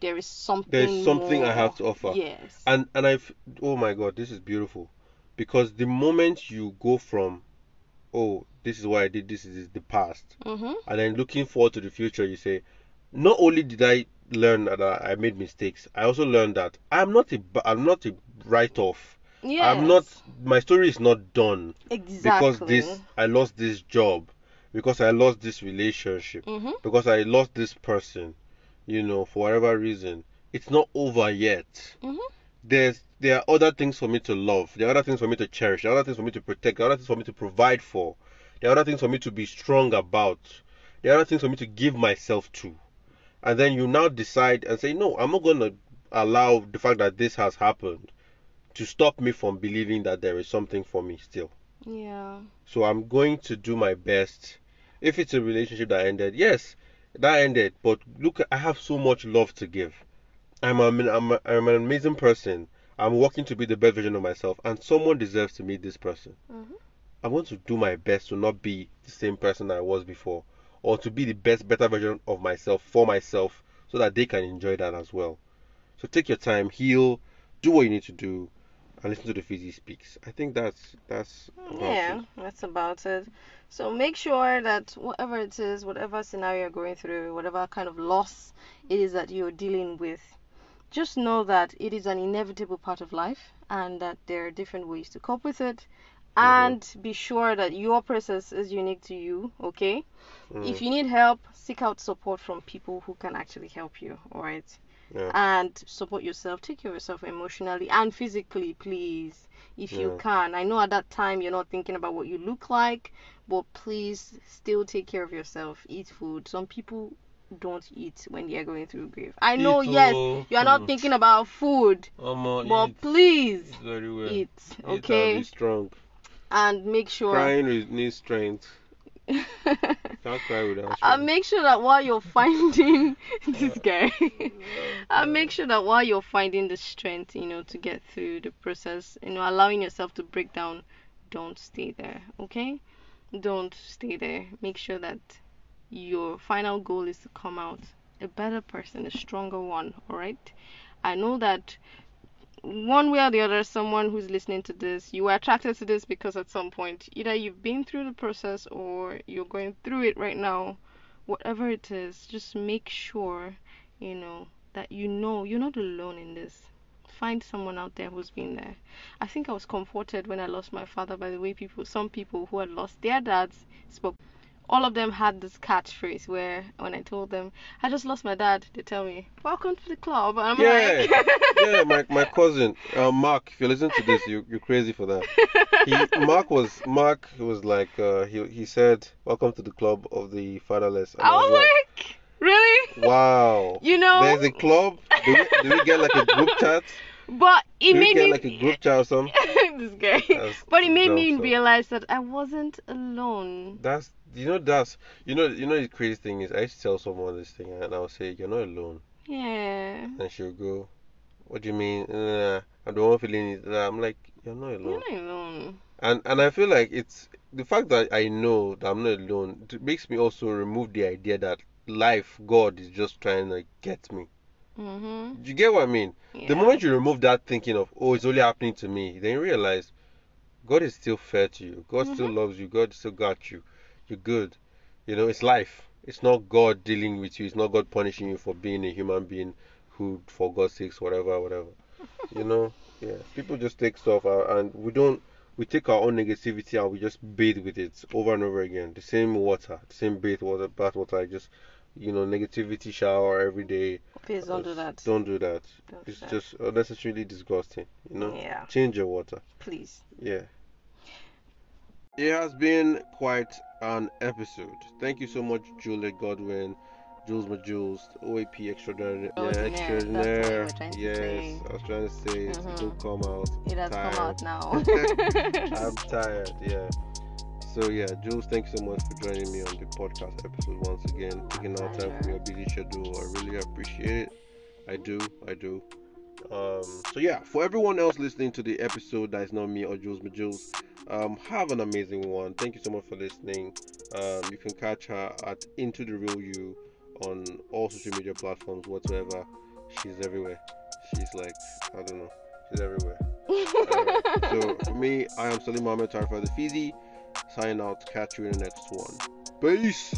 There is something. There's something I have to offer. Yes. and and I've oh my god, this is beautiful, because the moment you go from, oh, this is why I did this is the past, mm-hmm. and then looking forward to the future, you say, not only did I learn that I made mistakes, I also learned that I'm not a I'm not a write off. Yes. I'm not my story is not done exactly. because this I lost this job, because I lost this relationship, Mm-hmm. because I lost this person, you know, for whatever reason. It's not over yet. Mm-hmm. There's there are other things for me to love. There are other things for me to cherish. There are other things for me to protect. There are other things for me to provide for. There are other things for me to be strong about. There are other things for me to give myself to. And then you now decide and say, no, I'm not going to allow the fact that this has happened to stop me from believing that there is something for me still. Yeah. So I'm going to do my best. If it's a relationship that ended, yes, that ended. But look, I have so much love to give. I'm a, I'm, a, I'm an amazing person. I'm working to be the best version of myself, and someone deserves to meet this person. Mhm. I want to do my best to not be the same person I was before, or to be the best, better version of myself for myself, so that they can enjoy that as well. So take your time, heal, do what you need to do, and listen to the Fizzy speaks. I think that's that's Yeah, it. that's about it. So make sure that whatever it is, whatever scenario you're going through, whatever kind of loss it is that you're dealing with, just know that it is an inevitable part of life and that there are different ways to cope with it. And be sure that your process is unique to you, okay? Mm. If you need help, seek out support from people who can actually help you, alright? Yeah. And support yourself. Take care of yourself emotionally and physically, please, if you can. I know at that time you're not thinking about what you look like, but please still take care of yourself. Eat food. Some people don't eat when they're going through grief. I know, Eat, yes, oh. you are not Hmm. thinking about food, Omo, but eat, please eat very well. eat, okay? be strong. And make sure. Crying needs strength. Can't cry without shame. make sure that while you're finding this guy, and make sure that while you're finding the strength, you know, to get through the process, you know, allowing yourself to break down, don't stay there, okay? Don't stay there. Make sure that your final goal is to come out a better person, a stronger one, all right? I know that one way or the other, someone who's listening to this, you were attracted to this because at some point, either you've been through the process or you're going through it right now. Whatever it is, just make sure, you know, that you know you're not alone in this. Find someone out there who's been there. I think I was comforted when I lost my father by the way people, some people who had lost their dads spoke all of them had this catchphrase where when I told them I just lost my dad, they tell me, "Welcome to the club," and I'm Yeah, like, yeah, my, my cousin, uh, Mark. If you listen to this, you you're crazy for that. He, Mark was Mark was like uh, he he said, "Welcome to the club of the fatherless." And I was like, really? wow. You know, There's a club. Do we, do we get like a group chat? But it we made get me like a group chat or something? this guy. That's But it made me stuff. realize that I wasn't alone. That's you know that's you know you know the crazy thing is I used to tell someone this thing and I'll say you're not alone Yeah. and she'll go, what do you mean? Nah, I'm the one feeling it. I'm like you're not alone. You're not alone. And and I feel like it's the fact that I know that I'm not alone it makes me also remove the idea that life, God is just trying to get me. Mhm. Do you get what I mean? Yeah. The moment you remove that thinking of oh it's only happening to me, then you realize God is still fair to you. God still Mhm. loves you. God still got you. You're good. You know, it's life. It's not God dealing with you. It's not God punishing you for being a human being who, for God's sakes, whatever, whatever. You know, yeah. People just take stuff out, and we don't. We take our own negativity and we just bathe with it over and over again. The same water, the same bath water, bath water. I just, you know, negativity shower every day. Please don't do that. Don't do that. Don't do It's that. just unnecessarily disgusting. You know, Yeah. change your water. Please. Yeah. It has been quite an episode. Thank you so much, Juliet Godwin, Joules Majules, OAP extraordinary. Yeah, Extraordinaire, that's what you extraordinaire. were trying to yes. I was trying to say it's Mhm. still come out. It has Tired. come out now. I'm tired, yeah. So yeah, Joules, thank you so much for joining me on the podcast episode once again. Taking out time from your busy schedule. I really appreciate it. I do, I do. Um, so yeah, for everyone else listening to the episode that is not me or Joules Majules, um, have an amazing one. Thank you so much for listening. Um, you can catch her at Into the Real You on all social media platforms whatsoever. She's everywhere. She's like, I don't know, she's everywhere. So for me, I am Salim Mohammed Tarfa the Fizzy. Signing out. Catch you in the next one. Peace.